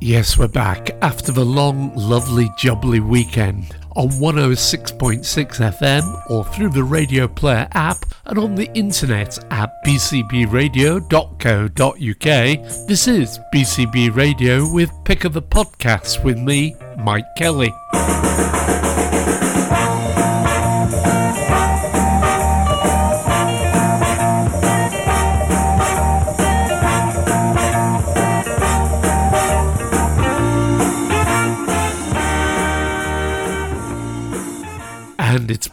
Yes, we're back after the long, lovely, jubbly weekend on 106.6 FM or through the Radio Player app and on the internet at bcbradio.co.uk. This is BCB Radio with Pick of the Podcast with me, Mike Kelly.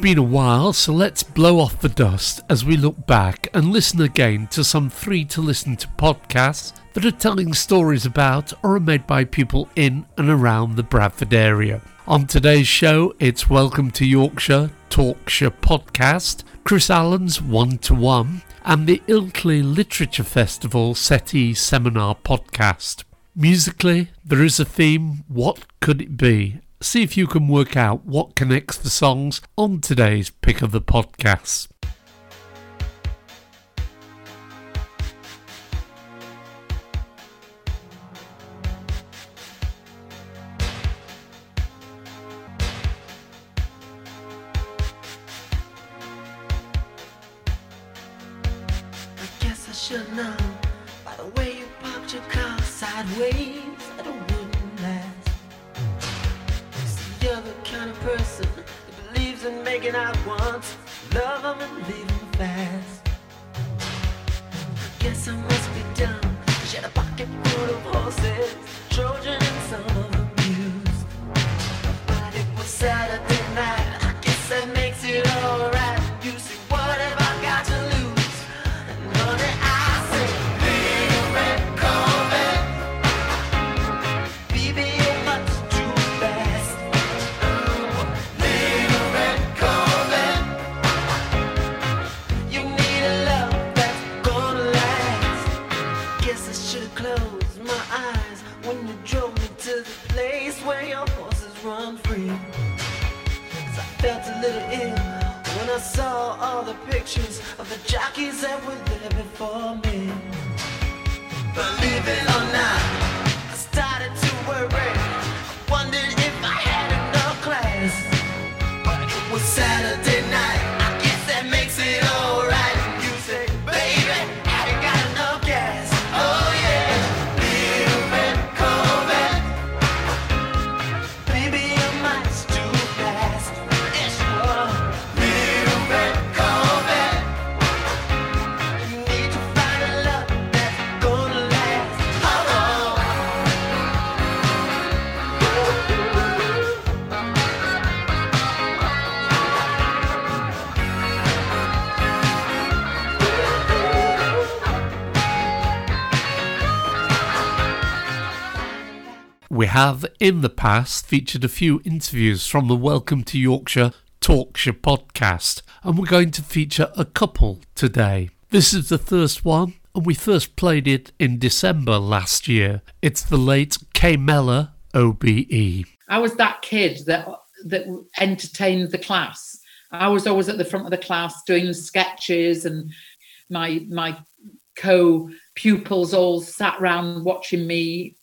Been a while, so let's blow off the dust as we look back and listen again to some three to listen to podcasts that are telling stories about or are made by people in and around the Bradford area. On today's show, it's Welcome to Yorkshire Talkshire podcast, Chris Allen's One to One, and the Ilkley Literature Festival SETI Seminar podcast. Musically, there is a theme, What Could It Be? See if you can work out what connects the songs on today's pick of the I should know making out once, love 'em and leave 'em fast. I guess I must be dumb. She had a pocket full of horses, Trojan and some of them used. But it was Saturday night. All the pictures of the jockeys that were there before me. Believe it or not, I started to worry. We have in the past featured a few interviews from the Welcome to Yorkshire Talkshire podcast, and we're going to feature a couple today. This is the first one, and we first played it in December last year. It's the late Kay Mellor, OBE. I was that kid that that entertained the class. I was always at the front of the class doing sketches, and my my co pupils all sat round watching me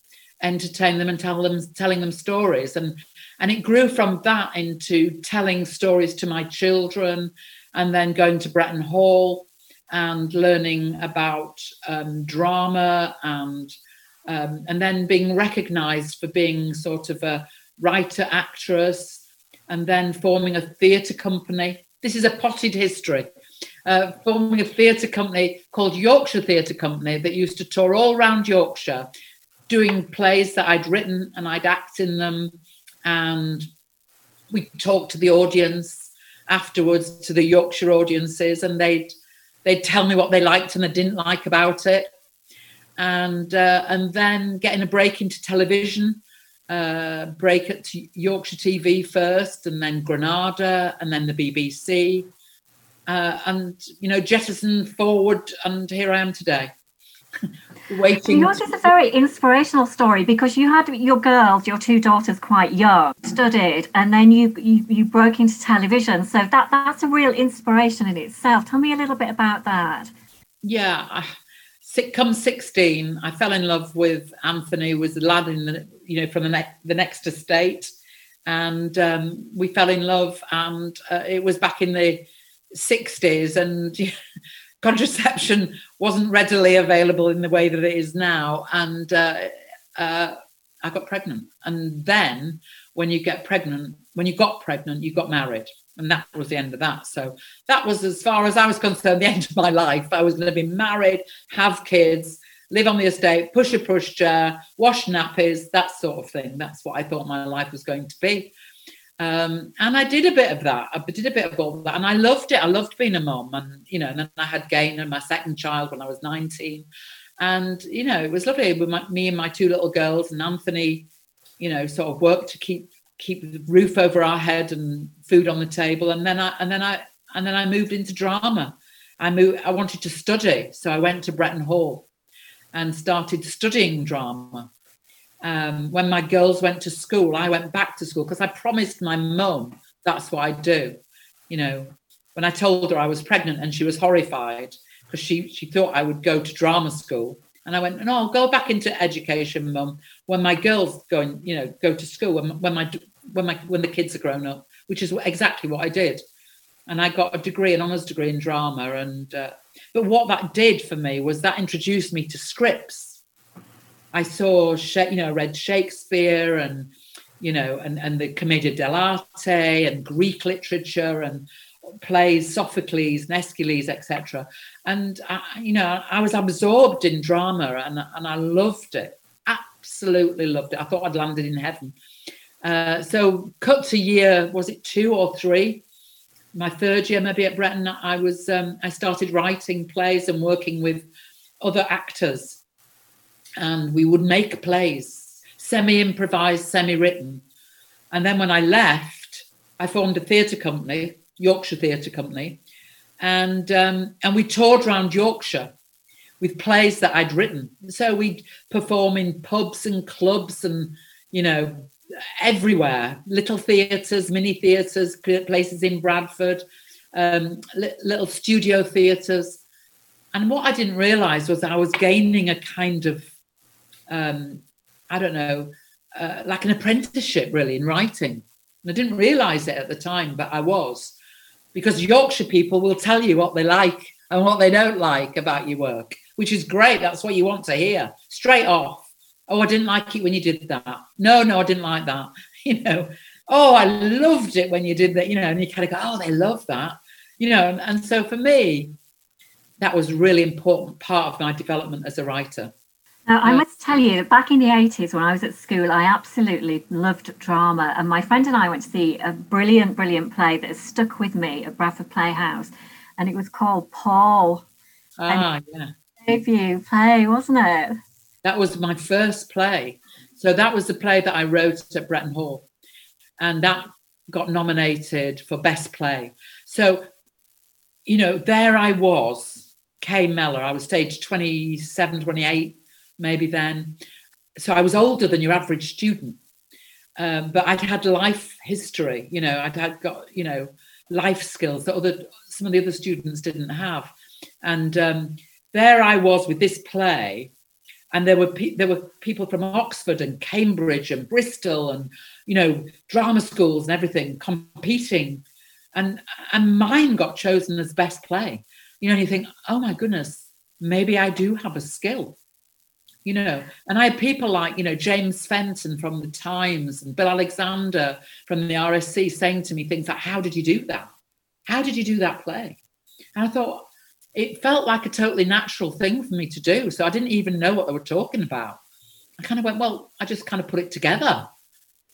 entertain them and tell them telling them stories. And and it grew from that into telling stories to my children and then going to Bretton Hall and learning about um, drama and um, and then being recognized for being sort of a writer actress and then forming a theatre company. This is a potted history. Uh, forming a theatre company called Yorkshire Theatre Company that used to tour all around Yorkshire doing plays that I'd written and I'd act in them. And we talked to the audience afterwards, to the Yorkshire audiences, and they'd they'd tell me what they liked and they didn't like about it. And uh, and then getting a break into television, uh, break at Yorkshire TV first, and then Granada, and then the BBC, uh, and you know jettison forward, and here I am today. waiting. Yours is a very inspirational story because you had your girls, your two daughters, quite young, studied, and then you you, you broke into television. So that that's a real inspiration in itself. Tell me a little bit about that. yeah I- come 16, I fell in love with Anthony, who was a lad in the, you know, from the, ne- the next estate. And um, we fell in love, and uh, it was back in the 60s, and contraception wasn't readily available in the way that it is now. And uh, uh, I got pregnant. And then when you get pregnant, when you got pregnant, you got married. And that was the end of that. So that was, as far as I was concerned, the end of my life. I was going to be married, have kids, live on the estate, push a push chair, wash nappies, that sort of thing. That's what I thought my life was going to be. Um, and I did a bit of that. I did a bit of all that, and I loved it. I loved being a mom, and you know, and then I had Gaynor, my second child, when I was 19, and you know, it was lovely with my, me and my two little girls, and Anthony, you know, sort of worked to keep keep the roof over our head and food on the table, and then I and then I and then I moved into drama. I moved. I wanted to study, so I went to Bretton Hall and started studying drama um, when my girls went to school, I went back to school because I promised my mum that's what I do. You know, when I told her I was pregnant and she was horrified because she she thought I would go to drama school. And I went, no, I'll go back into education, mum, when my girls go and, you know, go to school, when, when my when my when the kids are grown up, which is exactly what I did. And I got a degree, an honours degree in drama. And uh, but what that did for me was that introduced me to scripts I saw, you know, I read Shakespeare and, you know, and, and the Commedia dell'arte and Greek literature and plays, Sophocles and Aeschylus, etc. And, I, you know, I was absorbed in drama and, and I loved it, absolutely loved it. I thought I'd landed in heaven. Uh, so cut to year, was it two or three? My third year, maybe at Bretton, I was um, I started writing plays and working with other actors and we would make plays, semi improvised, semi written. And then when I left, I formed a theatre company, Yorkshire Theatre Company, and um, and we toured around Yorkshire with plays that I'd written. So we'd perform in pubs and clubs and you know everywhere, little theatres, mini theatres, places in Bradford, um, li- little studio theatres. And what I didn't realise was I was gaining a kind of um, I don't know, uh, like an apprenticeship really in writing. And I didn't realize it at the time, but I was. Because Yorkshire people will tell you what they like and what they don't like about your work, which is great. That's what you want to hear straight off. Oh, I didn't like it when you did that. No, no, I didn't like that. You know, oh, I loved it when you did that. You know, and you kind of go, oh, they love that. You know, and, and so for me, that was really important part of my development as a writer. Now, I must tell you, that back in the 80s when I was at school, I absolutely loved drama. And my friend and I went to see a brilliant, brilliant play that has stuck with me at Bradford Playhouse. And it was called Paul. Ah, yeah. Debut play, wasn't it? That was my first play. So that was the play that I wrote at Bretton Hall. And that got nominated for Best Play. So, you know, there I was, Kay Mellor. I was stage 27, 28 maybe then. So I was older than your average student, um, but I'd had life history. You know, I'd had got you know life skills that other some of the other students didn't have, and um, there I was with this play, and there were pe- there were people from Oxford and Cambridge and Bristol and you know drama schools and everything competing, and and mine got chosen as best play. You know, and you think, oh my goodness, maybe I do have a skill you know and i had people like you know james fenton from the times and bill alexander from the rsc saying to me things like how did you do that? How did you do that play? And i thought it felt like a totally natural thing for me to do so i didn't even know what they were talking about. I kind of went well i just kind of put it together.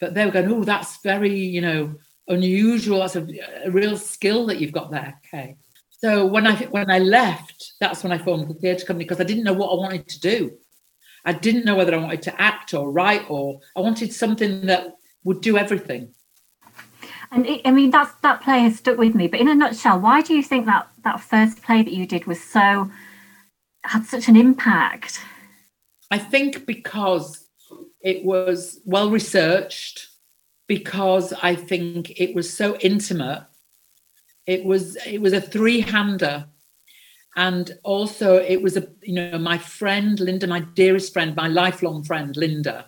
But they were going oh that's very you know unusual. That's a, a real skill that you've got there. Okay. So when i when i left that's when i formed the theatre company because i didn't know what i wanted to do I didn't know whether I wanted to act or write or I wanted something that would do everything. And it, I mean, that's that play has stuck with me. But in a nutshell, why do you think that that first play that you did was so had such an impact? I think because it was well researched, because I think it was so intimate. It was it was a three hander, and also it was a you know my friend linda my dearest friend my lifelong friend linda.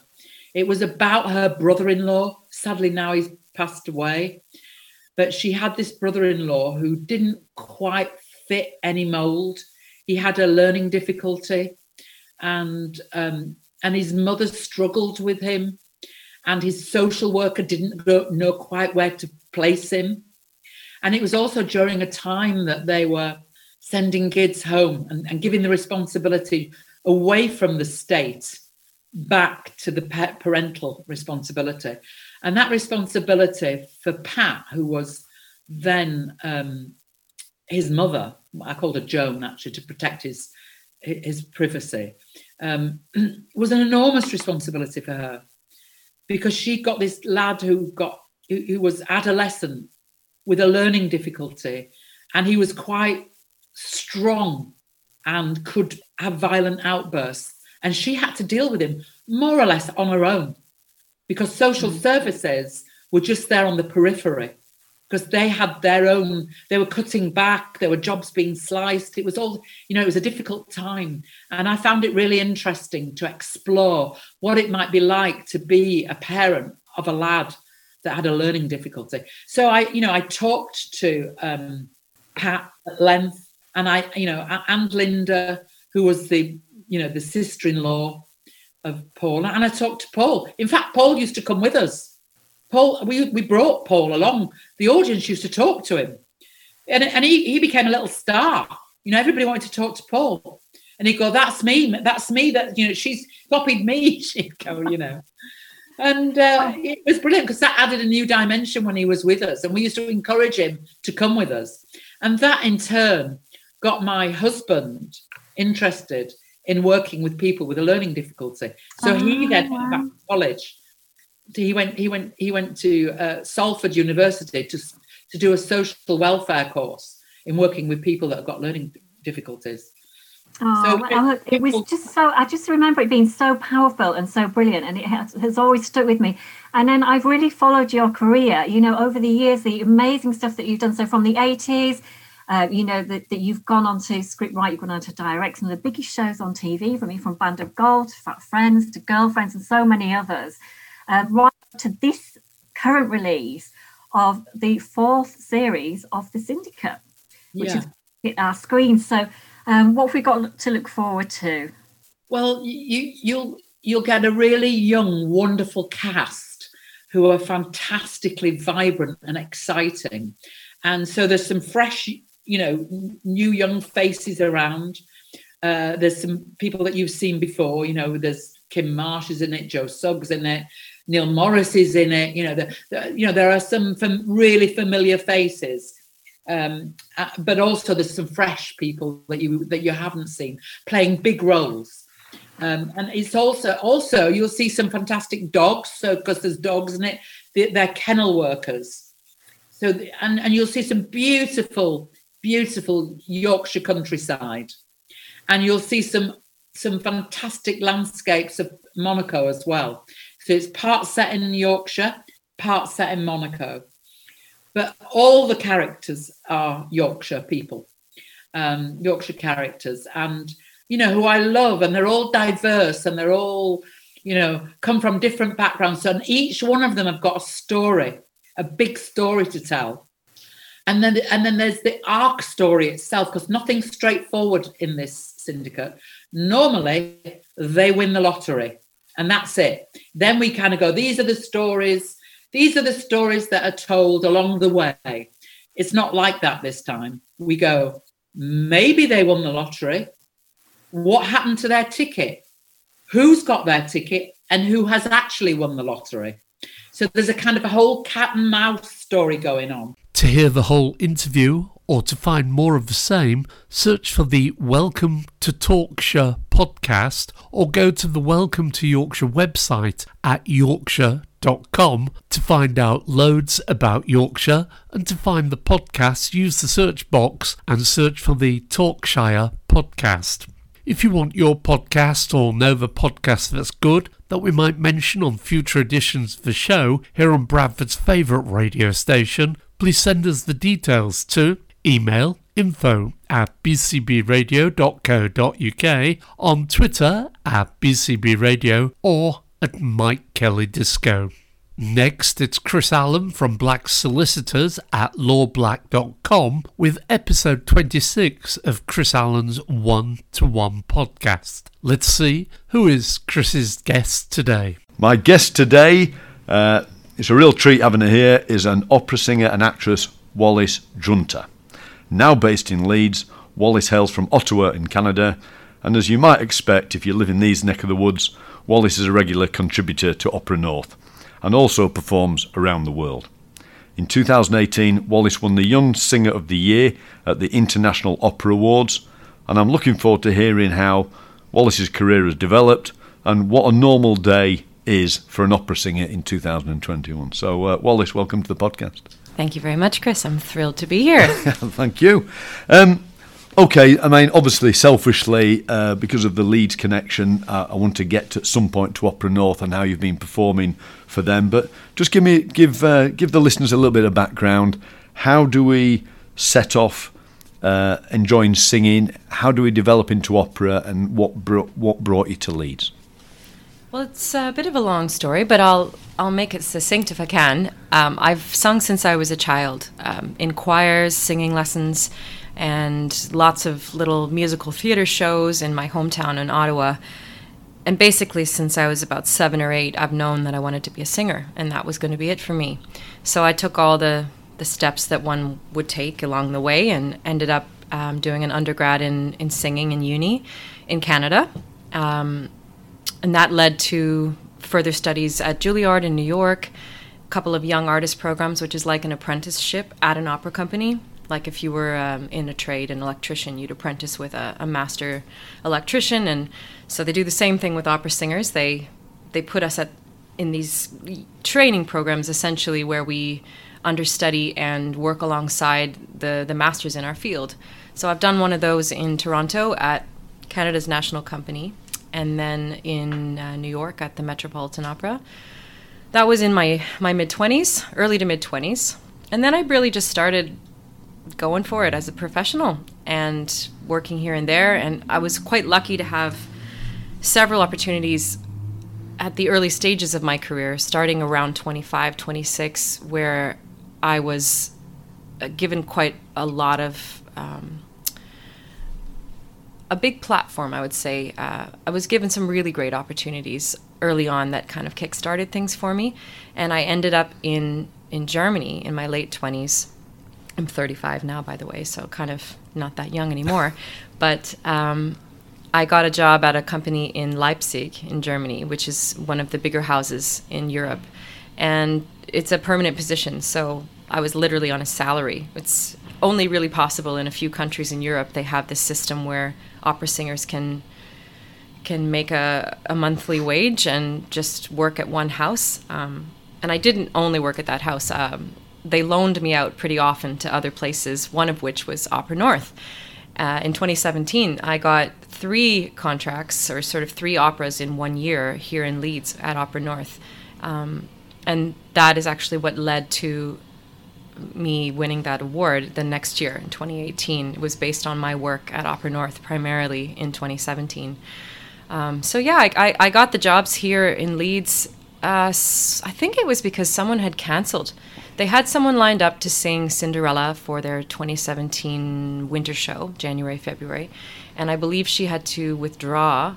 It was about her brother-in-law. Sadly now he's passed away. But she had this brother-in-law who didn't quite fit any mold he had a learning difficulty. And um, and his mother struggled with him. And his social worker didn't know quite where to place him. And it was also during a time that they were sending kids home and, and giving the responsibility away from the state back to the parental responsibility. And that responsibility for Pat, who was then um, his mother, I called her Joan actually to protect his his privacy, um, was an enormous responsibility for her because she got this lad who got who, who was adolescent with a learning difficulty, and he was quite strong and could have violent outbursts. And she had to deal with him more or less on her own because social mm. services were just there on the periphery because they had their own, they were cutting back, there were jobs being sliced. It was all, you know, it was a difficult time. And I found it really interesting to explore what it might be like to be a parent of a lad that had a learning difficulty. So I, you know, I talked to um, Pat at length and I, you know, and Linda, who was the, you know, the sister-in-law of Paul, and I talked to Paul. In fact, Paul used to come with us. Paul, we we brought Paul along. The audience used to talk to him, and and he he became a little star. You know, everybody wanted to talk to Paul, and he'd go, "That's me. That's me. That you know, she's copied me." She'd go, you know. And uh, it was brilliant because that added a new dimension when he was with us. And we used to encourage him to come with us. And that in turn got my husband interested in working with people with a learning difficulty. So oh, he then wow. went back to college. He went. He went. He went to uh, Salford University to to do a social welfare course in working with people that have got learning difficulties. Oh, so it, it was just so. I just remember it being so powerful and so brilliant, and it has, has always stuck with me. And then I've really followed your career. You know, over the years, the amazing stuff that you've done. So from the eighties uh, you know that, that you've gone on to script write, you've gone on to direct some of the biggest shows on TV, from me from Band of Gold to Fat Friends to Girlfriends and so many others, uh, right to this current release of the fourth series of The Syndicate, which yeah. is hit our screen. So, um, what have we got to look forward to? Well, you you'll you'll get a really young, wonderful cast who are fantastically vibrant and exciting. And so there's some fresh you know, new young faces around. Uh, there's some people that you've seen before. You know, there's Kym Marsh is in it, Joe Sugg's in it, Neil Morrissey's in it. You know, the, the you know there are some fam- really familiar faces, um, uh, but also there's some fresh people that you that you haven't seen playing big roles. Um, and it's also also you'll see some fantastic dogs. So because there's dogs in it, they're kennel workers. So and and you'll see some beautiful beautiful Yorkshire countryside. And you'll see some some fantastic landscapes of Monaco as well. So it's part set in Yorkshire, part set in Monaco. But all the characters are Yorkshire people, um, Yorkshire characters, and you know who I love, and they're all diverse, and they're all you know come from different backgrounds. And each one of them have got a story, a big story to tell and then and then there's the arc story itself because nothing's straightforward in this syndicate. Normally they win the lottery and that's it. Then we kind of go these are the stories these are the stories that are told along the way. It's not like that this time. We go maybe they won the lottery. What happened to their ticket? Who's got their ticket and who has actually won the lottery? So there's a kind of a whole cat and mouse story going on to hear the whole interview or to find more of the same, search for the Welcome to Talkshire podcast or go to the Welcome to Yorkshire website at yorkshire.com to find out loads about Yorkshire and to find the podcast use the search box and search for the Talkshire podcast. If you want your podcast or know the podcast that's good that we might mention on future editions of the show here on Bradford's favourite radio station, please send us the details to email info at bcbradio.co.uk, on Twitter at bcbradio, or at Mike Kelly Disco. Next, it's Chris Allen from Black Solicitors at lawblacks.com with episode 26 of Chris Allen's One to One podcast. Let's see who is Chris's guest today. My guest today, uh, it's a real treat having her here, is an opera singer and actress, Wallis Giunta. Now based in Leeds, Wallis hails from Ottawa in Canada, and as you might expect if you live in these neck of the woods, Wallis is a regular contributor to Opera North and also performs around the world. In 2018, Wallis won the Young Singer of the Year at the International Opera Awards, and I'm looking forward to hearing how Wallis's career has developed and what a normal day is for an opera singer in 2021. So, uh, Wallis, welcome to the podcast. Thank you very much, Chris. I'm thrilled to be here. Thank you. Um, okay, I mean, obviously, selfishly, uh, because of the Leeds connection, uh, I want to get to, at some point to Opera North and how you've been performing for them. But just give me, give, uh, give the listeners a little bit of background. How do we set off uh, enjoying singing? How do we develop into opera, and what brought, what brought you to Leeds? Well, it's a bit of a long story, but I'll I'll make it succinct if I can. Um, I've sung since I was a child, um, in choirs, singing lessons, and lots of little musical theater shows in my hometown in Ottawa. And basically, since I was about seven or eight, I've known that I wanted to be a singer, and that was going to be it for me. So I took all the the steps that one would take along the way, and ended up um, doing an undergrad in in singing in uni in Canada. Um, and that led to further studies at Juilliard in New York, a couple of young artist programs, which is like an apprenticeship at an opera company. Like if you were um, in a trade, an electrician, you'd apprentice with a, a, master electrician, and so they do the same thing with opera singers. They they put us at in these training programs essentially where we understudy and work alongside the the masters in our field. So I've done one of those in Toronto at Canada's National Company, and then in uh, New York at the Metropolitan Opera. That was in my, my mid 20s, early to mid 20s. And then I really just started going for it as a professional and working here and there. And I was quite lucky to have several opportunities at the early stages of my career, starting around 25, 26, where I was uh, given quite a lot of um, a big platform, I would say. Uh, I was given some really great opportunities early on that kind of kick-started things for me, and I ended up in in Germany in my late twenties. I'm 35 now, by the way, so kind of not that young anymore. but um, I got a job at a company in Leipzig, in Germany, which is one of the bigger houses in Europe, and it's a permanent position. So I was literally on a salary. It's only really possible in a few countries in Europe. They have this system where opera singers can can make a, a monthly wage and just work at one house. Um, and I didn't only work at that house. Um, they loaned me out pretty often to other places, one of which was Opera North. Uh, in 2017, I got three contracts or sort of three operas in one year here in Leeds at Opera North. Um, and that is actually what led to me winning that award the next year in 2018 it was based on my work at Opera North primarily in 2017. Um, so yeah, I, I, I, got the jobs here in Leeds. Uh, I think it was because someone had cancelled. They had someone lined up to sing Cinderella for their 2017 winter show, January, February, and I believe she had to withdraw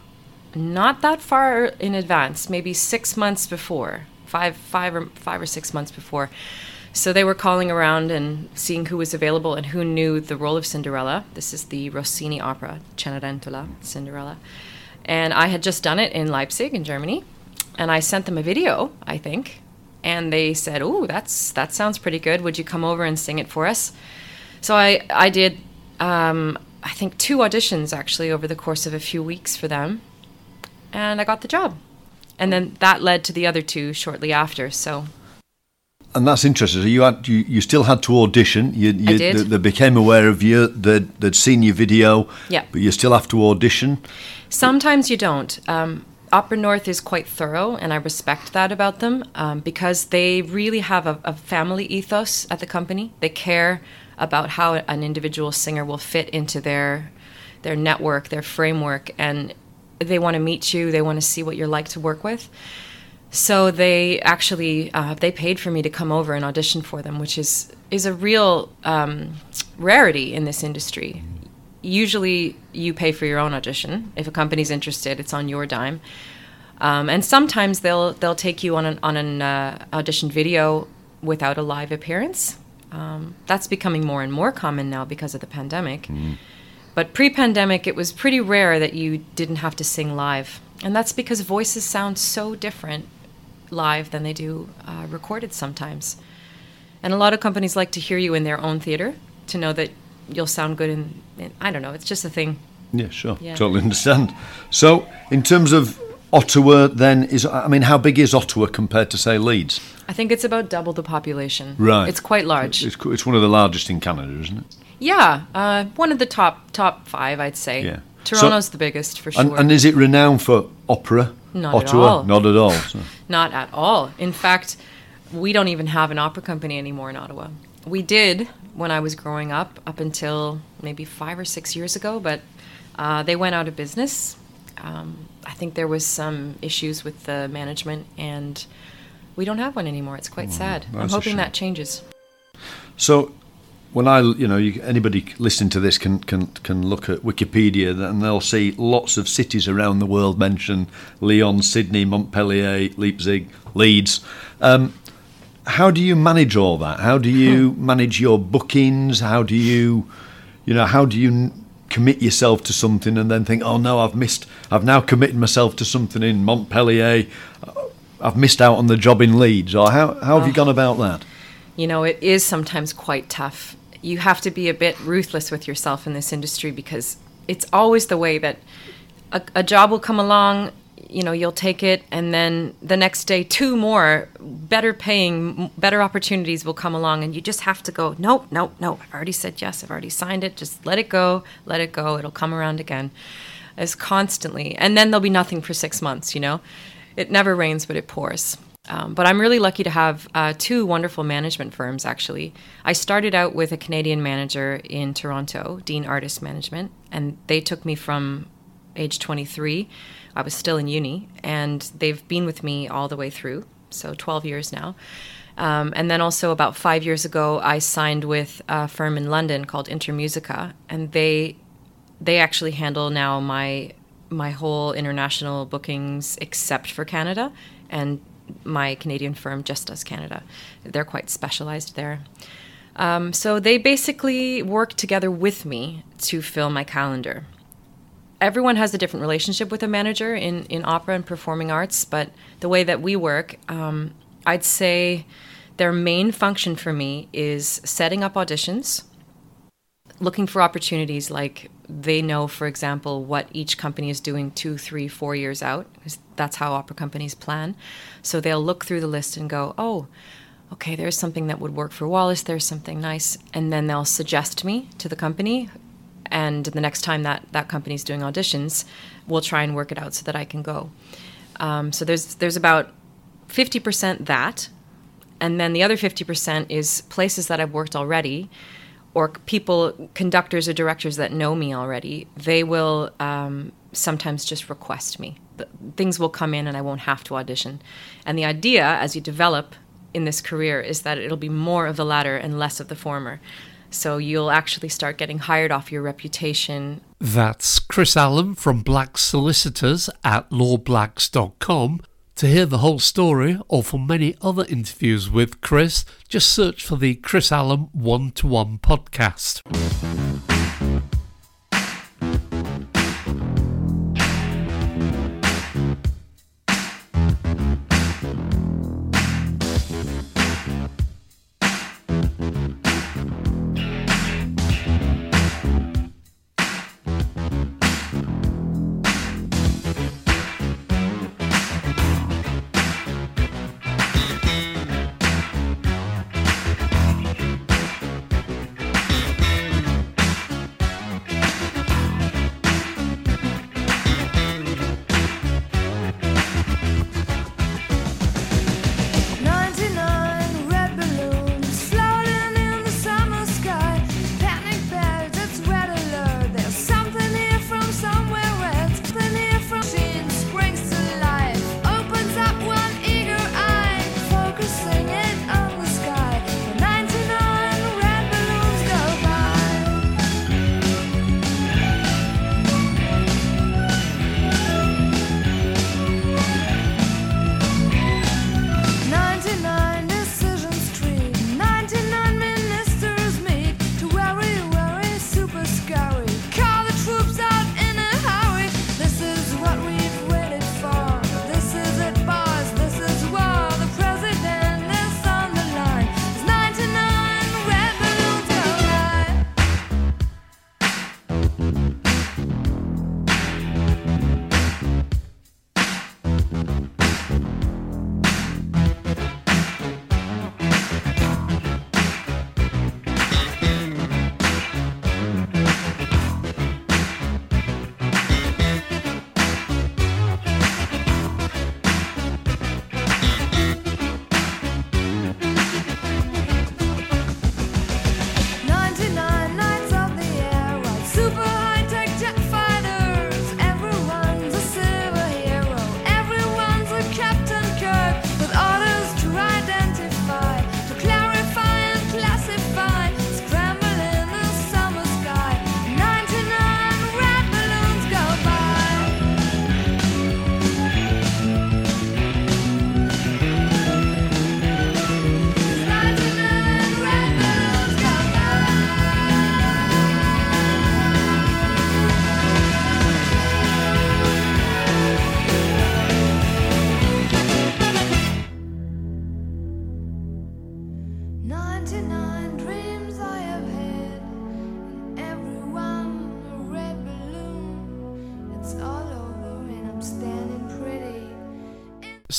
not that far in advance, maybe six months before, five, five or five or six months before. So they were calling around and seeing who was available and who knew the role of Cinderella. This is the Rossini opera, Cenerentola, Cinderella. And I had just done it in Leipzig in Germany. And I sent them a video, I think. And they said, "Oh, that's that sounds pretty good. Would you come over and sing it for us?" So I I did um, I think two auditions actually over the course of a few weeks for them, and I got the job. And then that led to the other two shortly after. So and that's interesting. So you had you, you still had to audition. You, you I did. They, they, became aware of you. They'd, they'd seen your video. Yeah. But you still have to audition. Sometimes you don't. Um, Opera North is quite thorough, and I respect that about them um, because they really have a, a, family ethos at the company. They care about how an individual singer will fit into their their network, their framework, and they want to meet you. They want to see what you're like to work with. So they actually uh, they paid for me to come over and audition for them, which is is a real um, rarity in this industry. Usually, you pay for your own audition. If a company's interested, it's on your dime. Um, and sometimes they'll they'll take you on an on an uh, audition video without a live appearance. Um, that's becoming more and more common now because of the pandemic. But pre-pandemic, it was pretty rare that you didn't have to sing live, and that's because voices sound so different live than they do uh, recorded sometimes. And a lot of companies like to hear you in their own theater to know that you'll sound good in. in I don't know. It's just a thing. Yeah, sure. Yeah. Totally understand. So, in terms of Ottawa, then is I mean, how big is Ottawa compared to say Leeds? I think it's about double the population. Right. It's quite large. It's, it's one of the largest in Canada, isn't it? Yeah, uh, one of the top top five, I'd say. Yeah. Toronto's the biggest for sure. And, and is it renowned for opera? Not at Ottawa? all. Not at all. so- Not at all. In fact, we don't even have an opera company anymore in Ottawa. We did when I was growing up, up until maybe five or six years ago, but uh, they went out of business. Um, I think there was some issues with the management, and we don't have one anymore. It's quite sad. I'm hoping that changes. So, when I, you know, you, anybody listening to this can, can can look at Wikipedia and they'll see lots of cities around the world mentioned: Lyon, Sydney, Montpellier, Leipzig, Leeds. Um, how do you manage all that? How do you hmm. manage your bookings? How do you, you know, how do you commit yourself to something and then think, oh no, I've missed, I've now committed myself to something in Montpellier. Uh, I've missed out on the job in Leeds. Or how, how have you oh. gone about that? you know, it is sometimes quite tough. You have to be a bit ruthless with yourself in this industry because it's always the way that a, a job will come along, you know, you'll take it, and then the next day, two more better paying, better opportunities will come along, and you just have to go, nope, nope, nope, I've already said yes, I've already signed it, just let it go, let it go, it'll come around again. As constantly. And then there'll be nothing for six months, you know? It never rains, but it pours. Um, but I'm really lucky to have uh, two wonderful management firms, actually. I started out with a Canadian manager in Toronto, Dean Artist Management, and they took me from age 23. I was still in uni, and they've been with me all the way through, so 12 years now. Um, and then also about five years ago, I signed with a firm in London called Intermusica, and they they actually handle now my my whole international bookings except for Canada, and my Canadian firm just does Canada. They're quite specialized there. Um, so they basically work together with me to fill my calendar. Everyone has a different relationship with a manager in, in opera and performing arts, but the way that we work, um, I'd say their main function for me is setting up auditions, looking for opportunities like they know for example what each company is doing two three four years out 'cause that's how opera companies plan. So they'll look through the list and go oh okay there's something that would work for wallis there's something nice and then they'll suggest me to the company and the next time that that company's doing auditions we'll try and work it out so that i can go um, so there's there's about 50% that and then the other 50% is places that I've worked already or people, conductors or directors that know me already. They will um, sometimes just request me. Th- Things will come in and I won't have to audition. And the idea as you develop in this career is that it'll be more of the latter and less of the former. So you'll actually start getting hired off your reputation That's Chris Allen from Black Solicitors at lawblacks.com. To hear the whole story or for many other interviews with Chris, just search for the Chris Allen One to One podcast.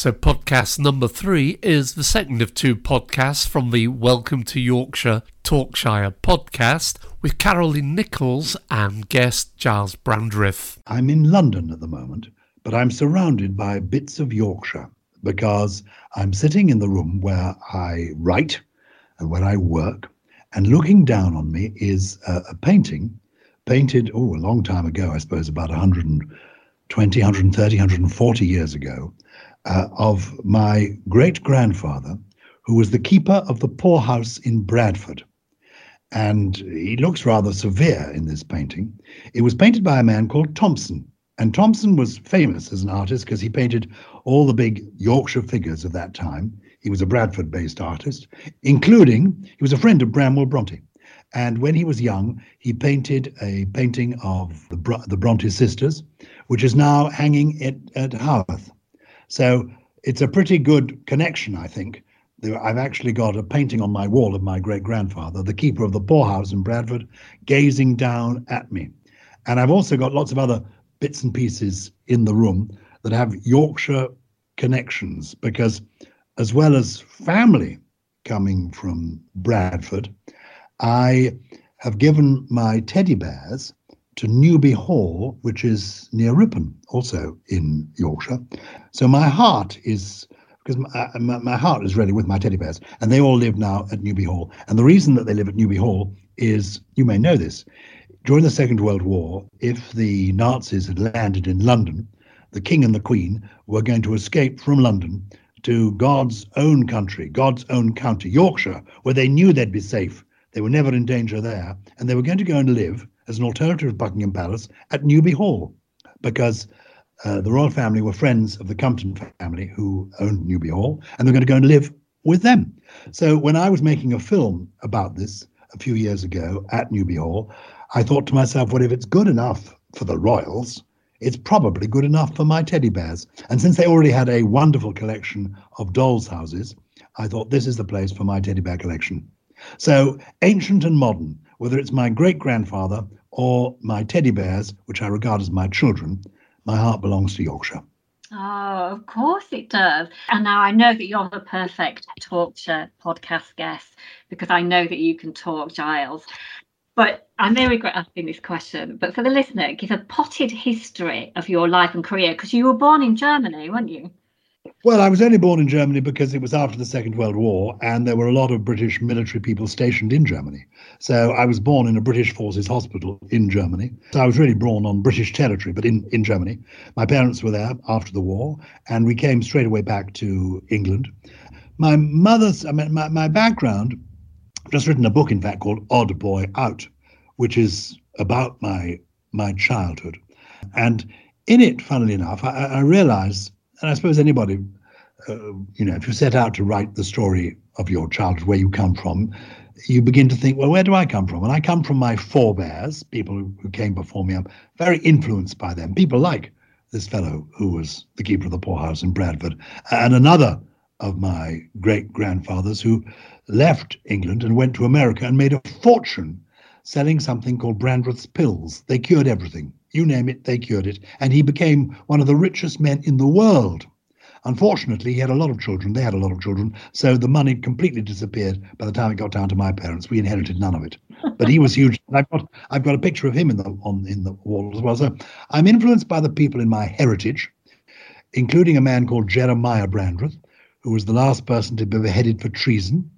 So, podcast number three is the second of two podcasts from the Welcome to Yorkshire Talkshire podcast with Caroline Nichols and guest Giles Brandreth. I'm in London at the moment, but I'm surrounded by bits of Yorkshire because I'm sitting in the room where I write and where I work, and looking down on me is a, a painting painted, oh, a long time ago, I suppose, about 120, 130, 140 years ago, uh, of my great grandfather, who was the keeper of the poorhouse in Bradford. And he looks rather severe in this painting. It was painted by a man called Thompson. And Thompson was famous as an artist because he painted all the big Yorkshire figures of that time. He was a Bradford based artist, including, he was a friend of Branwell Bronte. And when he was young, he painted a painting of the, Br- the Bronte sisters, which is now hanging at, at Haworth. So it's a pretty good connection, I think. I've actually got a painting on my wall of my great grandfather, the keeper of the poorhouse in Bradford, gazing down at me. And I've also got lots of other bits and pieces in the room that have Yorkshire connections because, as well as family coming from Bradford, I have given my teddy bears to Newby Hall, which is near Ripon, also in Yorkshire. So my heart is because my, uh, my, my, heart is really with my teddy bears, and they all live now at Newby Hall. And the reason that they live at Newby Hall is, you may know this, during the Second World War, if the Nazis had landed in London, the King and the Queen were going to escape from London to God's own country, God's own county, Yorkshire, where they knew they'd be safe. They were never in danger there, and they were going to go and live as an alternative to Buckingham Palace at Newby Hall, because uh, the royal family were friends of the Compton family who owned Newby Hall, and they're going to go and live with them. So when I was making a film about this a few years ago at Newby Hall, I thought to myself, well, if it's good enough for the royals, it's probably good enough for my teddy bears. And since they already had a wonderful collection of dolls' houses, I thought this is the place for my teddy bear collection. So ancient and modern, whether it's my great grandfather or my teddy bears, which I regard as my children, my heart belongs to Yorkshire. Oh, of course it does. And now I know that you're the perfect Talkshire podcast guest because I know that you can talk, Giles. But I may regret asking this question, but for the listener, give a potted history of your life and career because you were born in Germany, weren't you? Well, I was only born in Germany because it was after the Second World War, and there were a lot of British military people stationed in Germany. So I was born in a British Forces hospital in Germany. So I was really born on British territory, but in, in Germany. My parents were there after the war, and we came straight away back to England. My mother's, I mean, my, my background, I've just written a book, in fact, called Odd Boy Out, which is about my my childhood. And in it, funnily enough, I, I realized and I suppose anybody, uh, you know, if you set out to write the story of your childhood, where you come from, you begin to think, well, where do I come from? And I come from my forebears, people who, who came before me. I'm very influenced by them. People like this fellow who was the keeper of the poorhouse in Bradford, and another of my great grandfathers who left England and went to America and made a fortune selling something called Brandreth's pills. They cured everything. You name it, they cured it. And he became one of the richest men in the world. Unfortunately, he had a lot of children. They had a lot of children. So the money completely disappeared by the time it got down to my parents. We inherited none of it. But he was huge. I've got I've got a picture of him in the on in the wall as well. So I'm influenced by the people in my heritage, including a man called Jeremiah Brandreth, who was the last person to be beheaded for treason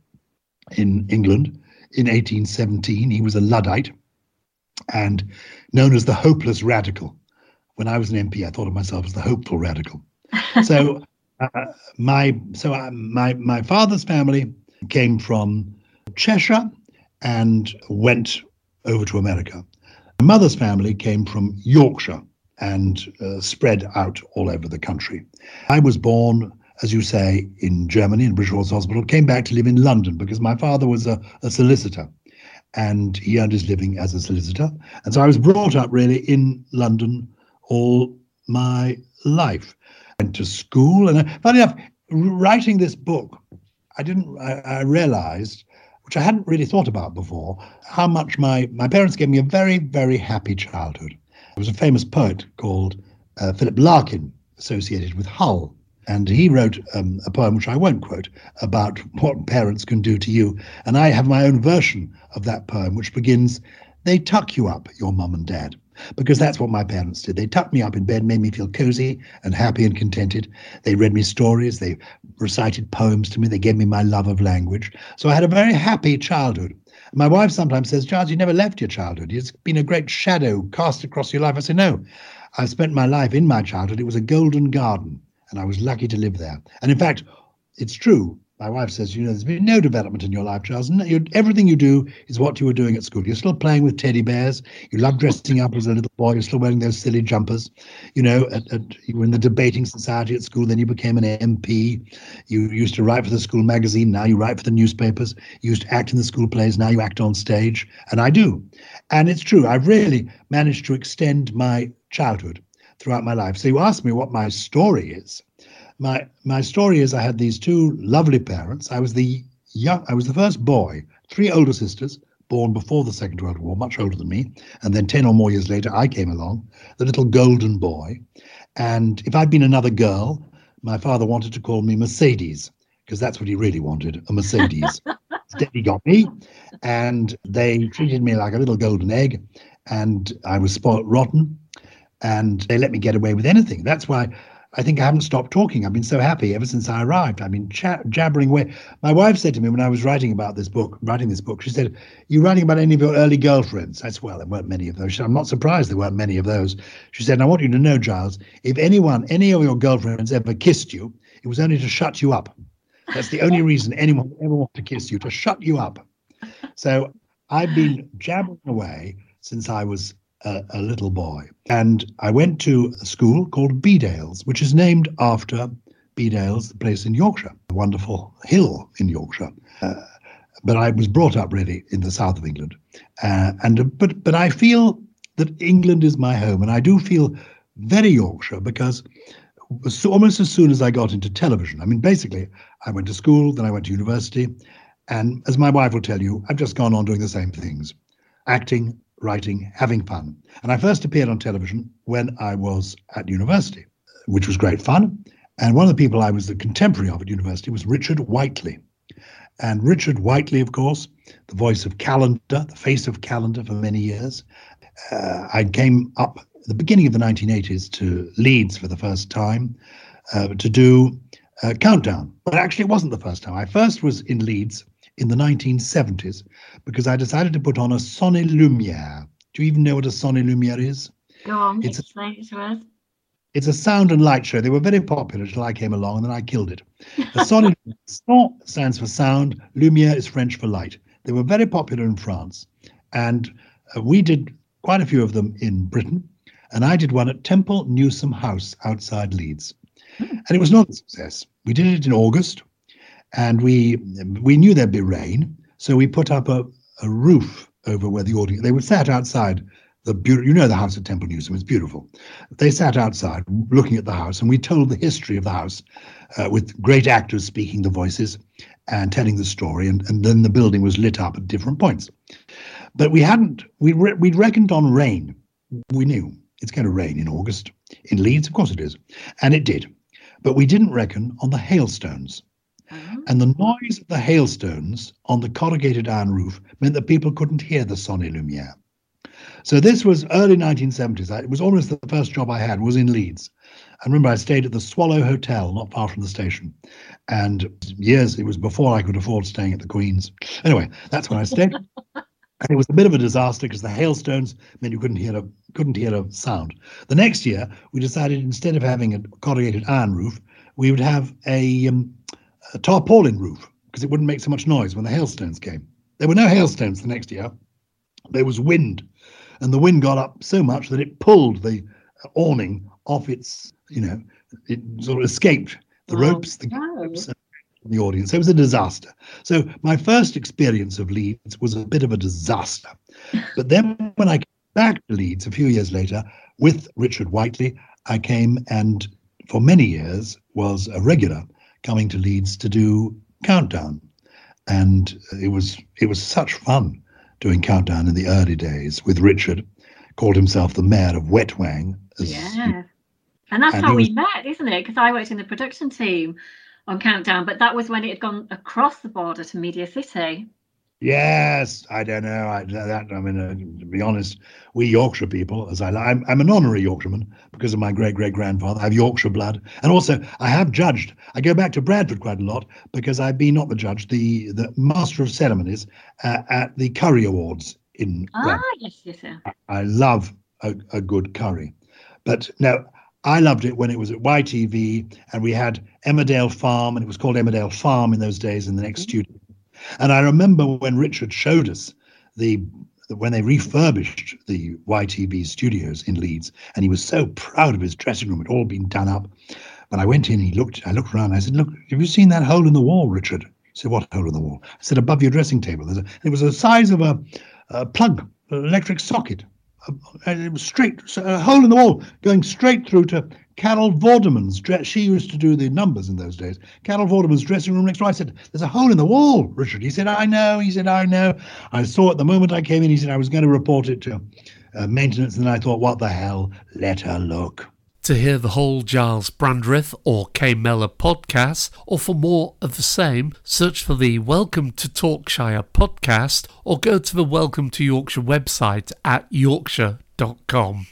in England in 1817. He was a Luddite and known as the hopeless radical. When I was an MP, I thought of myself as the hopeful radical. So uh, my so uh, my my father's family came from Cheshire and went over to America. My mother's family came from Yorkshire and uh, spread out all over the country. I was born, as you say, in Germany, in British Horse Hospital, came back to live in London because my father was a, a solicitor and he earned his living as a solicitor. And so I was brought up really in London all my life. Went to school, and uh, funny enough, writing this book, I didn't. I, I realised, which I hadn't really thought about before, how much my my parents gave me a very very happy childhood. There was a famous poet called uh, Philip Larkin, associated with Hull, And he wrote um, a poem, which I won't quote, about what parents can do to you. And I have my own version of that poem, which begins, They tuck you up, your mum and dad. Because that's what my parents did. They tucked me up in bed, made me feel cozy and happy and contented. They read me stories, they recited poems to me, they gave me my love of language. So I had a very happy childhood. My wife sometimes says, Charles, you never left your childhood. It's been a great shadow cast across your life. I say, no, I've spent my life in my childhood. It was a golden garden, and I was lucky to live there. And in fact, it's true my wife says, you know, there's been no development in your life, Charles. No, everything you do is what you were doing at school. You're still playing with teddy bears. You love dressing up as a little boy. You're still wearing those silly jumpers. You know, at, at, you were in the debating society at school. Then you became an MP. You used to write for the school magazine. Now you write for the newspapers. You used to act in the school plays. Now you act on stage. And I do. And it's true. I've really managed to extend my childhood throughout my life. So you ask me what my story is my my story is I had these two lovely parents. I was the young I was the first boy, three older sisters born before the Second World War, much older than me, and then 10 or more years later I came along, the little golden boy. And if I'd been another girl, my father wanted to call me Mercedes because that's what he really wanted, a Mercedes. he got me, and they treated me like a little golden egg, and I was spoiled rotten, and they let me get away with anything. That's why I think I haven't stopped talking. I've been so happy ever since I arrived. I've been jabbering away. My wife said to me when I was writing about this book, writing this book, she said, "You're writing about any of your early girlfriends? I said, Well, there weren't many of those. Said, I'm not surprised there weren't many of those. She said, I want you to know, Gyles, if anyone, any of your girlfriends ever kissed you, it was only to shut you up. That's the only reason anyone ever wanted to kiss you, to shut you up. So I've been jabbering away since I was a, a, little boy. And I went to a school called Bedales, which is named after Bedales, the place in Yorkshire, a wonderful hill in Yorkshire. Uh, but I was brought up really in the south of England, uh, and uh, but but I feel that England is my home, and I do feel very Yorkshire because almost as soon as I got into television, I mean, basically, I went to school, then I went to university, and as my wife will tell you, I've just gone on doing the same things acting, writing, having fun. And I first appeared on television when I was at university, which was great fun. And one of the people I was the contemporary of at university was Richard Whiteley. And Richard Whiteley, of course, the voice of Calendar, the face of Calendar for many years. Uh, I came up at the beginning of the 1980s to Leeds for the first time uh, to do uh, Countdown. But actually, it wasn't the first time. I first was in Leeds in the 1970s because I decided to put on a Son et Lumiere. Do you even know what a Son et Lumiere is? Go on, it's explain it to us. It's a sound and light show. They were very popular until I came along and then I killed it. A Sonne Son stands for sound, Lumiere is French for light. They were very popular in France. And uh, we did quite a few of them in Britain. And I did one at Temple Newsam House outside Leeds. Hmm. And it was not a success. We did it in August and we we knew there'd be rain, so we put up a, a roof over where the audience. They were sat outside the beautiful. You know the house at Temple Newsam; it's beautiful. They sat outside looking at the house, and we told the history of the house uh, with great actors speaking the voices and telling the story, and, and then the building was lit up at different points. But we hadn't. We re- we'd reckoned on rain. We knew it's going to rain in August in Leeds. Of course it is, and it did. But we didn't reckon on the hailstones. Uh-huh. And the noise of the hailstones on the corrugated iron roof meant that people couldn't hear the Son et Lumiere. So this was early 1970s. It was almost the first job I had was in Leeds. I remember I stayed at the Swallow Hotel, not far from the station. And years, it was before I could afford staying at the Queen's. Anyway, that's when I stayed. and it was a bit of a disaster because the hailstones meant you couldn't hear a couldn't hear a sound. The next year, we decided instead of having a corrugated iron roof, we would have a um, a tarpaulin roof because it wouldn't make so much noise when the hailstones came. There were no hailstones the next year. There was wind, and the wind got up so much that it pulled the awning off its, you know, it sort of escaped the oh, ropes, the ropes, the audience. So it was a disaster. So my first experience of Leeds was a bit of a disaster. But then when I came back to Leeds a few years later with Richard Whiteley, I came and for many years was a regular coming to Leeds to do Countdown, and it was it was such fun doing Countdown in the early days with Richard. Called himself the mayor of Wetwang. yeah. And that's And how it we met, isn't it? Because I worked in the production team on Countdown, but that was when it had gone across the border to Media City. Yes, I don't know. I, that, I mean, uh, to be honest, we Yorkshire people, as I, I'm, I'm an honorary Yorkshireman because of my great great grandfather. I have Yorkshire blood, and also I have judged. I go back to Bradford quite a lot because I've been not the judge, the the master of ceremonies uh, at the Curry Awards in Ah, Bradford. yes, yes, yes. I love a, a good curry. But no, I loved it when it was at YTV and we had Emmerdale Farm and it was called Emmerdale Farm in those days in the next studio. And I remember when Richard showed us the when they refurbished the YTV studios in Leeds, and he was so proud of his dressing room, it all been done up. But I went in, he looked, I looked around, I said, Look, have you seen that hole in the wall, Richard? He said, What hole in the wall? I said, Above your dressing table. A, it was the size of a, a plug, an electric socket. And it was straight, a hole in the wall going straight through to Carol Vorderman's dress. She used to do the numbers in those days. Carol Vorderman's dressing room next door. I said, There's a hole in the wall, Richard. He said, I know. He said, I know. I saw it the moment I came in. He said, I was going to report it to uh, maintenance. And I thought, What the hell? Let her look. To hear the whole Gyles Brandreth or K Mellor podcast, or for more of the same, search for the Welcome to Yorkshire podcast or go to the Welcome to Yorkshire website at yorkshire.com.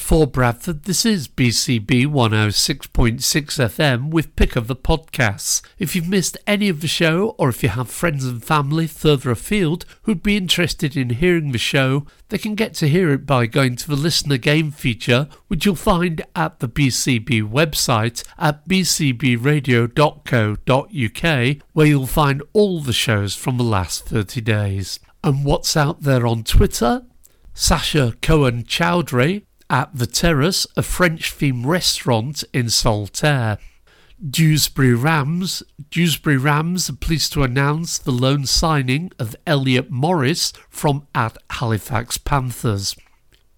for Bradford, this is BCB 106.6 FM with Pick of the Podcasts. If you've missed any of the show, or if you have friends and family further afield who'd be interested in hearing the show, they can get to hear it by going to the Listen Again feature, which you'll find at the BCB website at bcbradio.co.uk, where you'll find all the shows from the last 30 days. And what's out there on Twitter? Sasha Cohen Chowdhury at The Terrace, a French themed restaurant in Saltaire. Dewsbury Rams. Dewsbury Rams are pleased to announce the loan signing of Elliot Morris from at Halifax Panthers.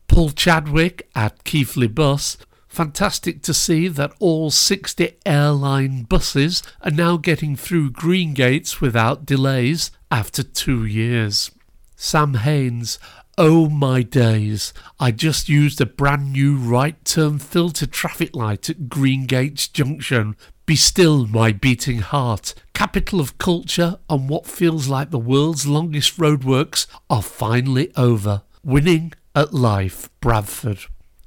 Paul Chadwick at Keighley Bus. Fantastic to see that all 60 airline buses are now getting through Green Gates without delays after two years. Sam Haynes. Oh my days, I just used a brand new right turn filter traffic light at Green Gates Junction. Be still, my beating heart. Capital of culture and what feels like the world's longest roadworks are finally over. Winning at life, Bradford.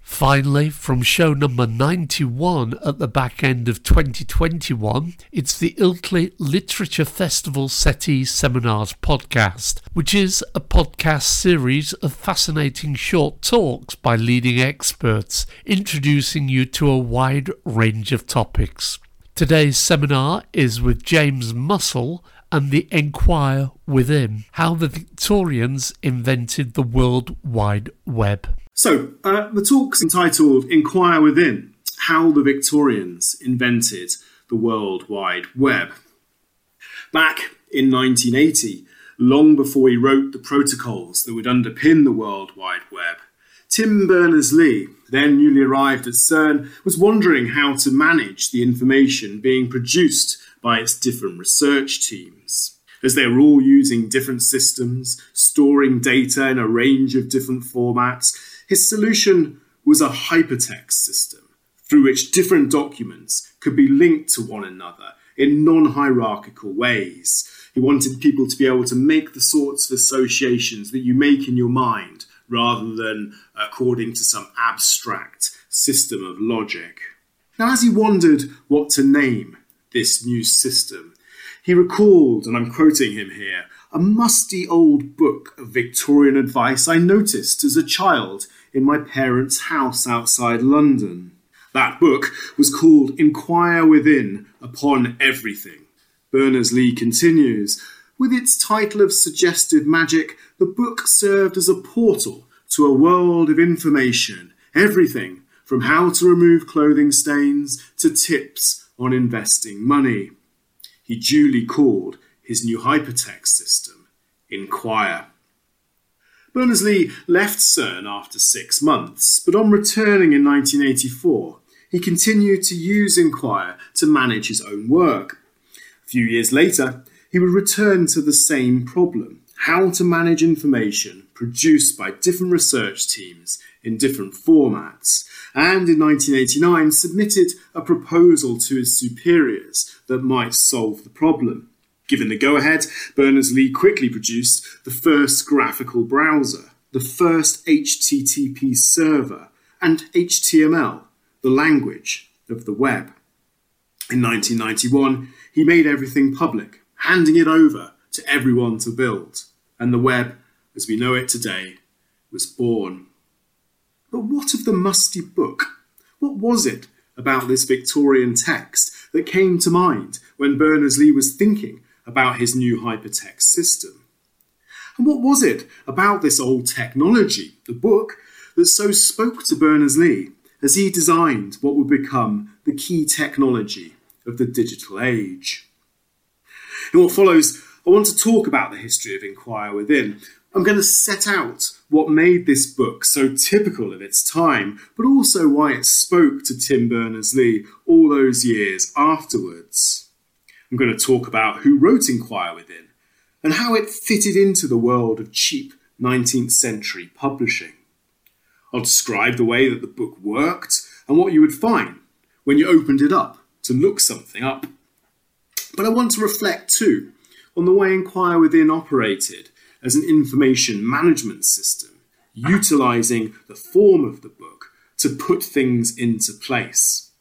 Finally, from show number 91 at the back end of 2021, it's the Ilkley Literature Festival SETI Seminars podcast, which is a podcast series of fascinating short talks by leading experts, introducing you to a wide range of topics. Today's seminar is with James Mussell and the Enquire Within How the Victorians Invented the World Wide Web. So, uh, the talk's entitled Inquire Within How the Victorians Invented the World Wide Web. Back in 1980, long before he wrote the protocols that would underpin the World Wide Web, Tim Berners Lee, then newly arrived at CERN, was wondering how to manage the information being produced by its different research teams. As they were all using different systems, storing data in a range of different formats, his solution was a hypertext system through which different documents could be linked to one another in non hierarchical ways. He wanted people to be able to make the sorts of associations that you make in your mind rather than according to some abstract system of logic. Now, as he wondered what to name this new system, he recalled, and I'm quoting him here, a musty old book of Victorian advice I noticed as a child in my parents' house outside London. That book was called Inquire Within Upon Everything. Berners Lee continues With its title of suggestive magic, the book served as a portal to a world of information, everything from how to remove clothing stains to tips on investing money. He duly called his new hypertext system Inquire. Berners Lee left CERN after six months, but on returning in 1984, he continued to use Inquire to manage his own work. A few years later, he would return to the same problem how to manage information produced by different research teams in different formats, and in 1989 submitted a proposal to his superiors that might solve the problem. Given the go ahead, Berners Lee quickly produced the first graphical browser, the first HTTP server, and HTML, the language of the web. In 1991, he made everything public, handing it over to everyone to build, and the web, as we know it today, was born. But what of the musty book? What was it about this Victorian text that came to mind when Berners Lee was thinking about his new hypertext system. And what was it about this old technology, the book, that so spoke to Berners Lee as he designed what would become the key technology of the digital age? In what follows, I want to talk about the history of Inquire Within. I'm going to set out what made this book so typical of its time, but also why it spoke to Tim Berners Lee all those years afterwards. I'm going to talk about who wrote Inquire Within and how it fitted into the world of cheap 19th century publishing. I'll describe the way that the book worked and what you would find when you opened it up to look something up. But I want to reflect too on the way Inquire Within operated as an information management system, utilizing the form of the book to put things into place.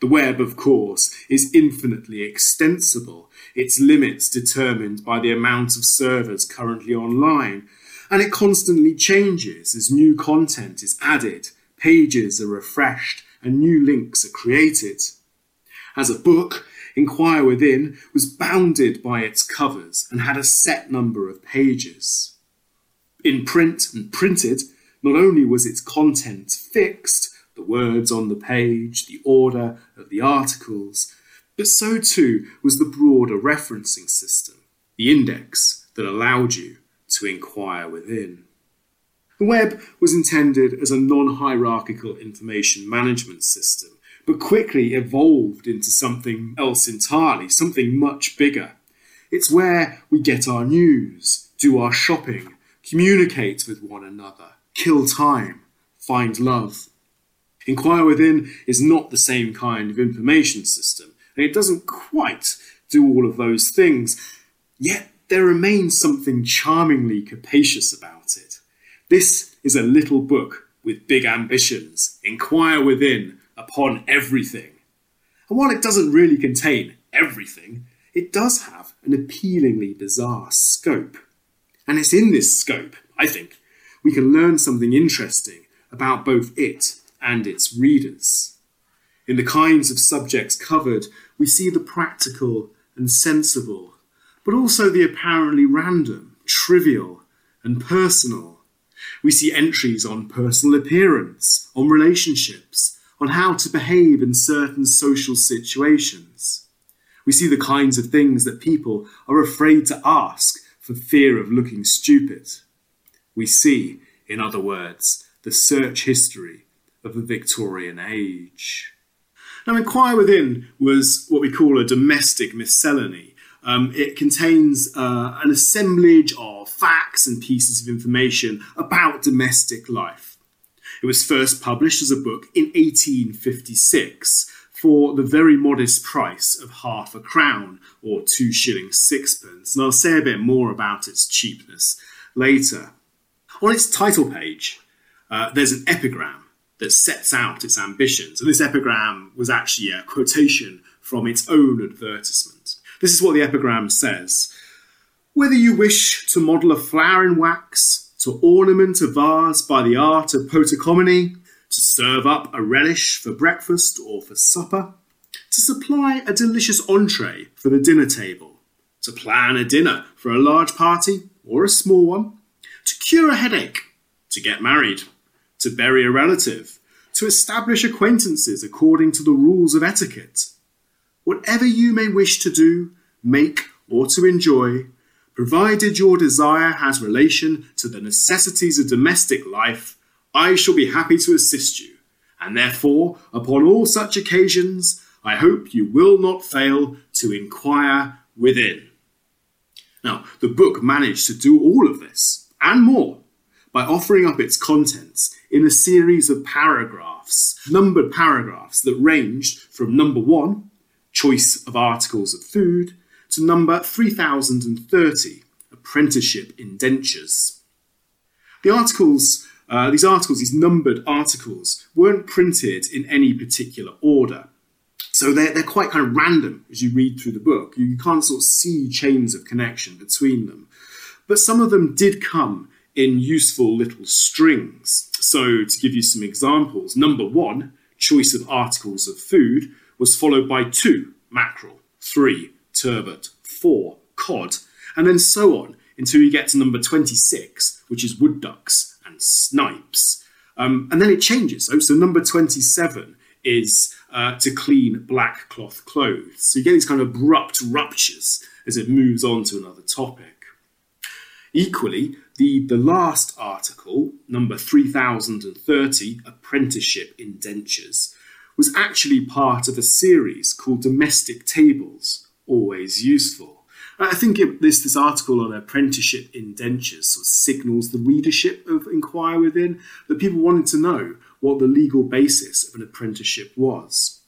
The web, of course, is infinitely extensible, its limits determined by the amount of servers currently online, and it constantly changes as new content is added, pages are refreshed, and new links are created. As a book, Inquire Within was bounded by its covers and had a set number of pages. In print and printed, not only was its content fixed, the words on the page, the order of the articles, but so too was the broader referencing system, the index that allowed you to inquire within. The web was intended as a non hierarchical information management system, but quickly evolved into something else entirely, something much bigger. It's where we get our news, do our shopping, communicate with one another, kill time, find love. Inquire Within is not the same kind of information system, and it doesn't quite do all of those things. Yet there remains something charmingly capacious about it. This is a little book with big ambitions, inquire within upon everything. And while it doesn't really contain everything, it does have an appealingly bizarre scope. And it's in this scope, I think, we can learn something interesting about both it and its readers. In the kinds of subjects covered, we see the practical and sensible, but also the apparently random, trivial, and personal. We see entries on personal appearance, on relationships, on how to behave in certain social situations. We see the kinds of things that people are afraid to ask for fear of looking stupid. We see, in other words, the search history of the Victorian age. Now, Inquire Within was what we call a domestic miscellany. Um, it contains uh, an assemblage of facts and pieces of information about domestic life. It was first published as a book in 1856 for the very modest price of half a crown or two shillings sixpence, and I'll say a bit more about its cheapness later. On its title page, uh, there's an epigram that sets out its ambitions, and this epigram was actually a quotation from its own advertisement. This is what the epigram says Whether you wish to model a flower in wax, to ornament a vase by the art of potichomania, to serve up a relish for breakfast or for supper, to supply a delicious entree for the dinner table, to plan a dinner for a large party or a small one, to cure a headache, to get married, to bury a relative, to establish acquaintances according to the rules of etiquette. Whatever you may wish to do, make, or to enjoy, provided your desire has relation to the necessities of domestic life, I shall be happy to assist you, and therefore, upon all such occasions, I hope you will not fail to inquire within. Now, the book managed to do all of this and more by offering up its contents in a series of paragraphs, numbered paragraphs that ranged from number one, choice of articles of food, to number 3030, apprenticeship indentures. The articles, uh, these articles, these numbered articles, weren't printed in any particular order. So they're, they're quite kind of random as you read through the book. You, you can't sort of see chains of connection between them. But some of them did come in useful little strings. So, to give you some examples, number one, choice of articles of food, was followed by two, mackerel, three, turbot, four, cod, and then so on until you get to number 26, which is wood ducks and snipes. Um, and then it changes. So, so number 27 is uh, to clean black cloth clothes. So you get these kind of abrupt ruptures as it moves on to another topic. Equally, the, the last article, number 3030, Apprenticeship Indentures, was actually part of a series called Domestic Tables, always useful. I think it, this, this article on apprenticeship indentures sort of signals the readership of Inquire Within, that people wanted to know what the legal basis of an apprenticeship was.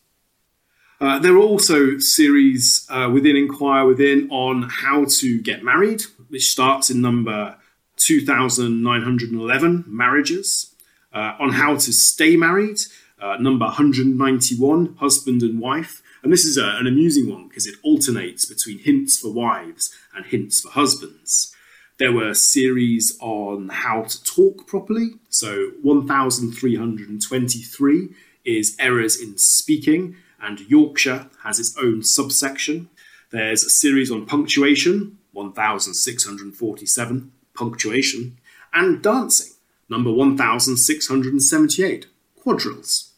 Uh, there are also series uh, within Inquire Within on how to get married, which starts in number 2,911, marriages, uh, on how to stay married, uh, number 191, husband and wife. And this is a, an amusing one because it alternates between hints for wives and hints for husbands. There were series on how to talk properly. So 1323 is errors in speaking, and Yorkshire has its own subsection. There's a series on punctuation, 1647, punctuation, and dancing, number 1678, quadrilles.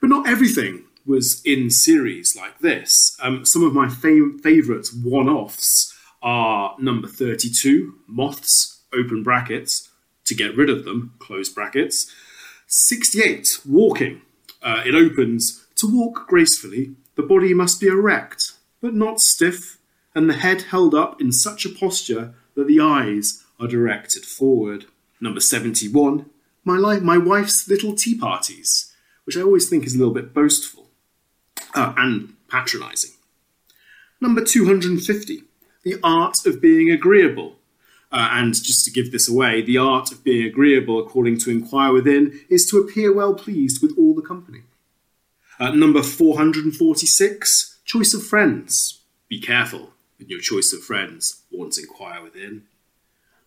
But not everything was in series like this. Um, some of my fav- favourite one offs are number 32, moths, open brackets, to get rid of them, close brackets. 68, walking. Uh, it opens to walk gracefully, the body must be erect, but not stiff, and the head held up in such a posture that the eyes are directed forward. Number 71, my, my wife's little tea parties, which I always think is a little bit boastful uh, and patronising. Number 250, the art of being agreeable. Uh, and just to give this away, the art of being agreeable, according to Inquire Within, is to appear well pleased with all the company. Uh, number 446, choice of friends. Be careful with your choice of friends, warns Inquire Within.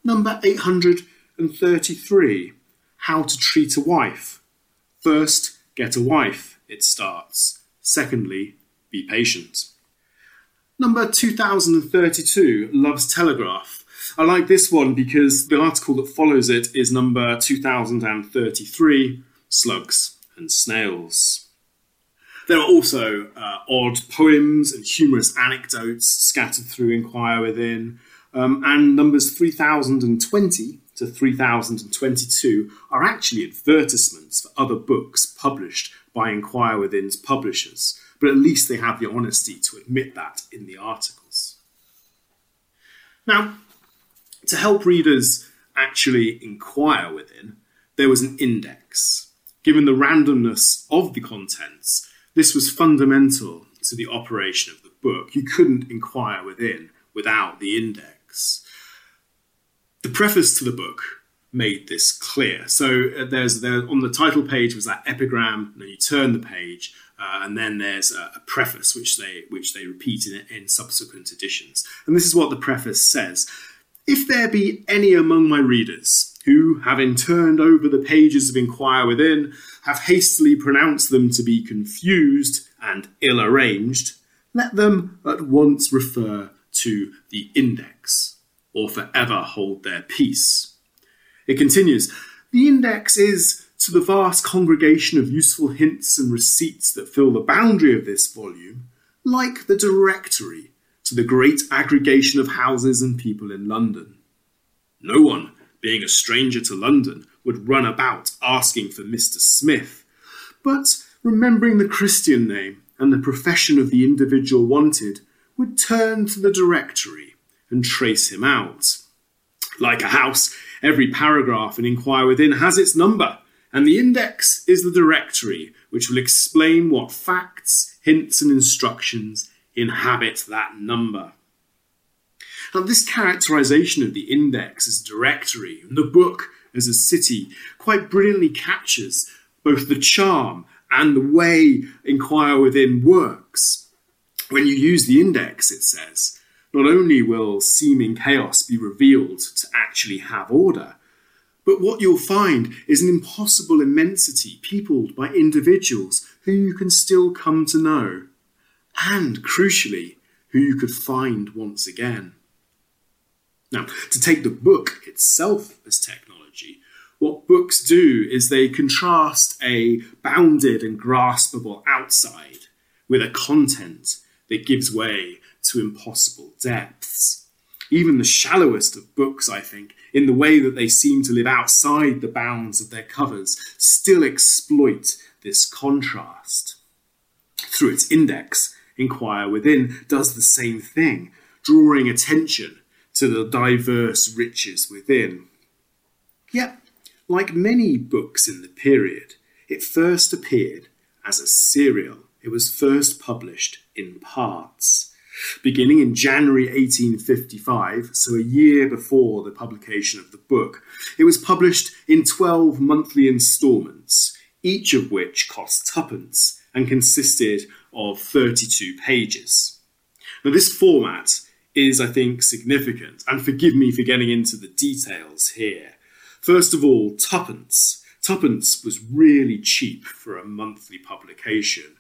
Number 833, how to treat a wife. First, get a wife, it starts. Secondly, be patient. Number 2032, Love's Telegraph. I like this one because the article that follows it is number 2033, Slugs and Snails. There are also uh, odd poems and humorous anecdotes scattered through Inquire Within, um, and numbers 3020 to 3022 are actually advertisements for other books published by Inquire Within's publishers, but at least they have the honesty to admit that in the articles. Now, to help readers actually inquire within, there was an index. Given the randomness of the contents, this was fundamental to the operation of the book. You couldn't inquire within without the index. The preface to the book made this clear. So uh, there's there on the title page was that epigram, and then you turn the page, uh, and then there's a, a, preface which they which they repeat in, in subsequent editions. And this is what the preface says: If there be any among my readers who, having turned over the pages of Inquire Within, have hastily pronounced them to be confused and ill arranged, let them at once refer to the index, or forever hold their peace. It continues The index is, to the vast congregation of useful hints and receipts that fill the boundary of this volume, like the directory to the great aggregation of houses and people in London. No one, being a stranger to London, would run about asking for Mr. Smith, but remembering the Christian name and the profession of the individual wanted, would turn to the directory and trace him out. Like a house, every paragraph and Inquire Within has its number, and the index is the directory which will explain what facts, hints, and instructions inhabit that number. Now, this characterization of the index as directory and the book as a city quite brilliantly captures both the charm and the way Inquire Within works. When you use the index, it says, not only will seeming chaos be revealed to actually have order, but what you'll find is an impossible immensity peopled by individuals who you can still come to know, and crucially, who you could find once again. Now, to take the book itself as technology, what books do is they contrast a bounded and graspable outside with a content that gives way to impossible depths. Even the shallowest of books, I think, in the way that they seem to live outside the bounds of their covers, still exploit this contrast. Through its index, Inquire Within does the same thing, drawing attention to the diverse riches within. Yet, like many books in the period, it first appeared as a serial it was first published in parts. Beginning in January 1855, so a year before the publication of the book, it was published in 12 monthly instalments, each of which cost twopence and consisted of 32 pages. Now, this format is, I think, significant, and forgive me for getting into the details here. First of all, twopence. Twopence was really cheap for a monthly publication.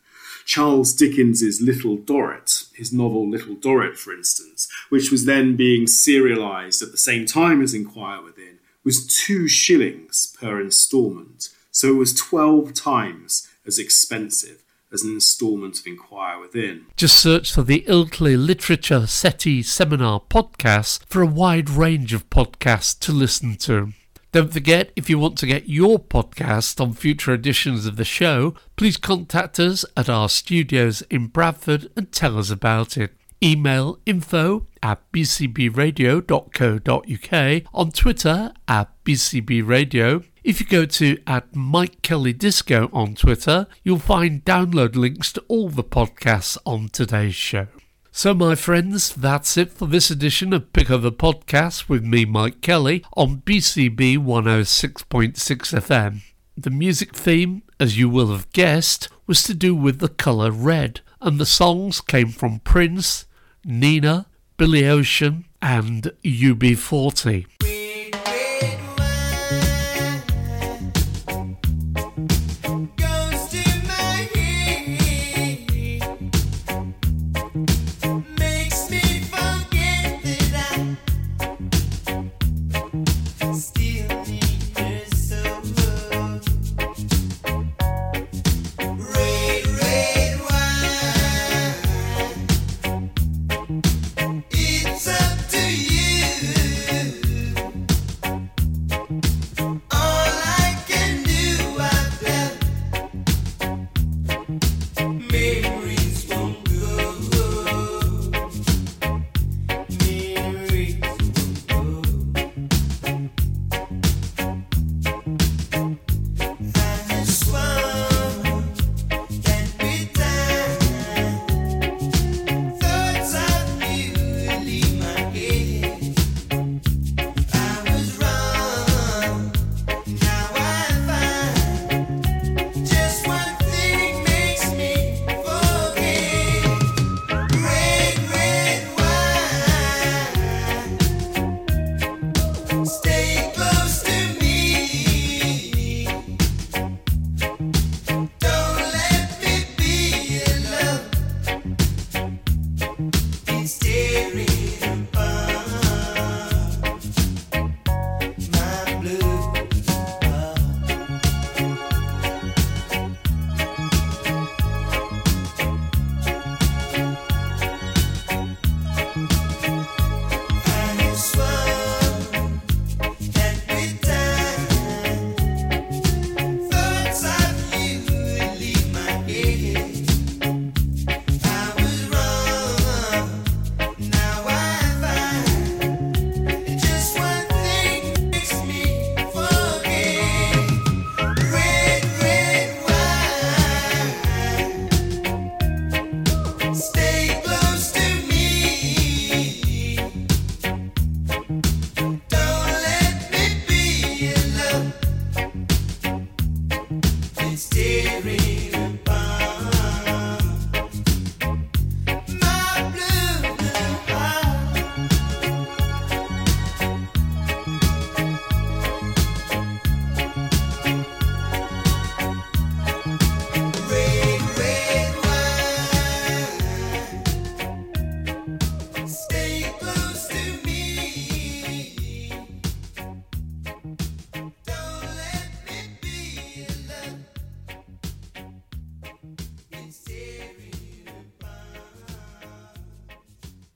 Charles Dickens's Little Dorrit, his novel Little Dorrit, for instance, which was then being serialized at the same time as Inquire Within, was two shillings per instalment. So it was 12 times as expensive as an instalment of Inquire Within. Just search for the Ilkley Literature SETI Seminar podcast for a wide range of podcasts to listen to. Don't forget, if you want to get your podcast on future editions of the show, please contact us at our studios in Bradford and tell us about it. Email info at bcbradio.co.uk, on Twitter at bcbradio. If you go to at Mike Kelly Disco on Twitter, you'll find download links to all the podcasts on today's show. So, my friends, that's it for this edition of Pick of the Podcast with me, Mike Kelly, on BCB 106.6 FM. The music theme, as you will have guessed, was to do with the colour red, and the songs came from Prince, Nena, Billy Ocean, and UB40.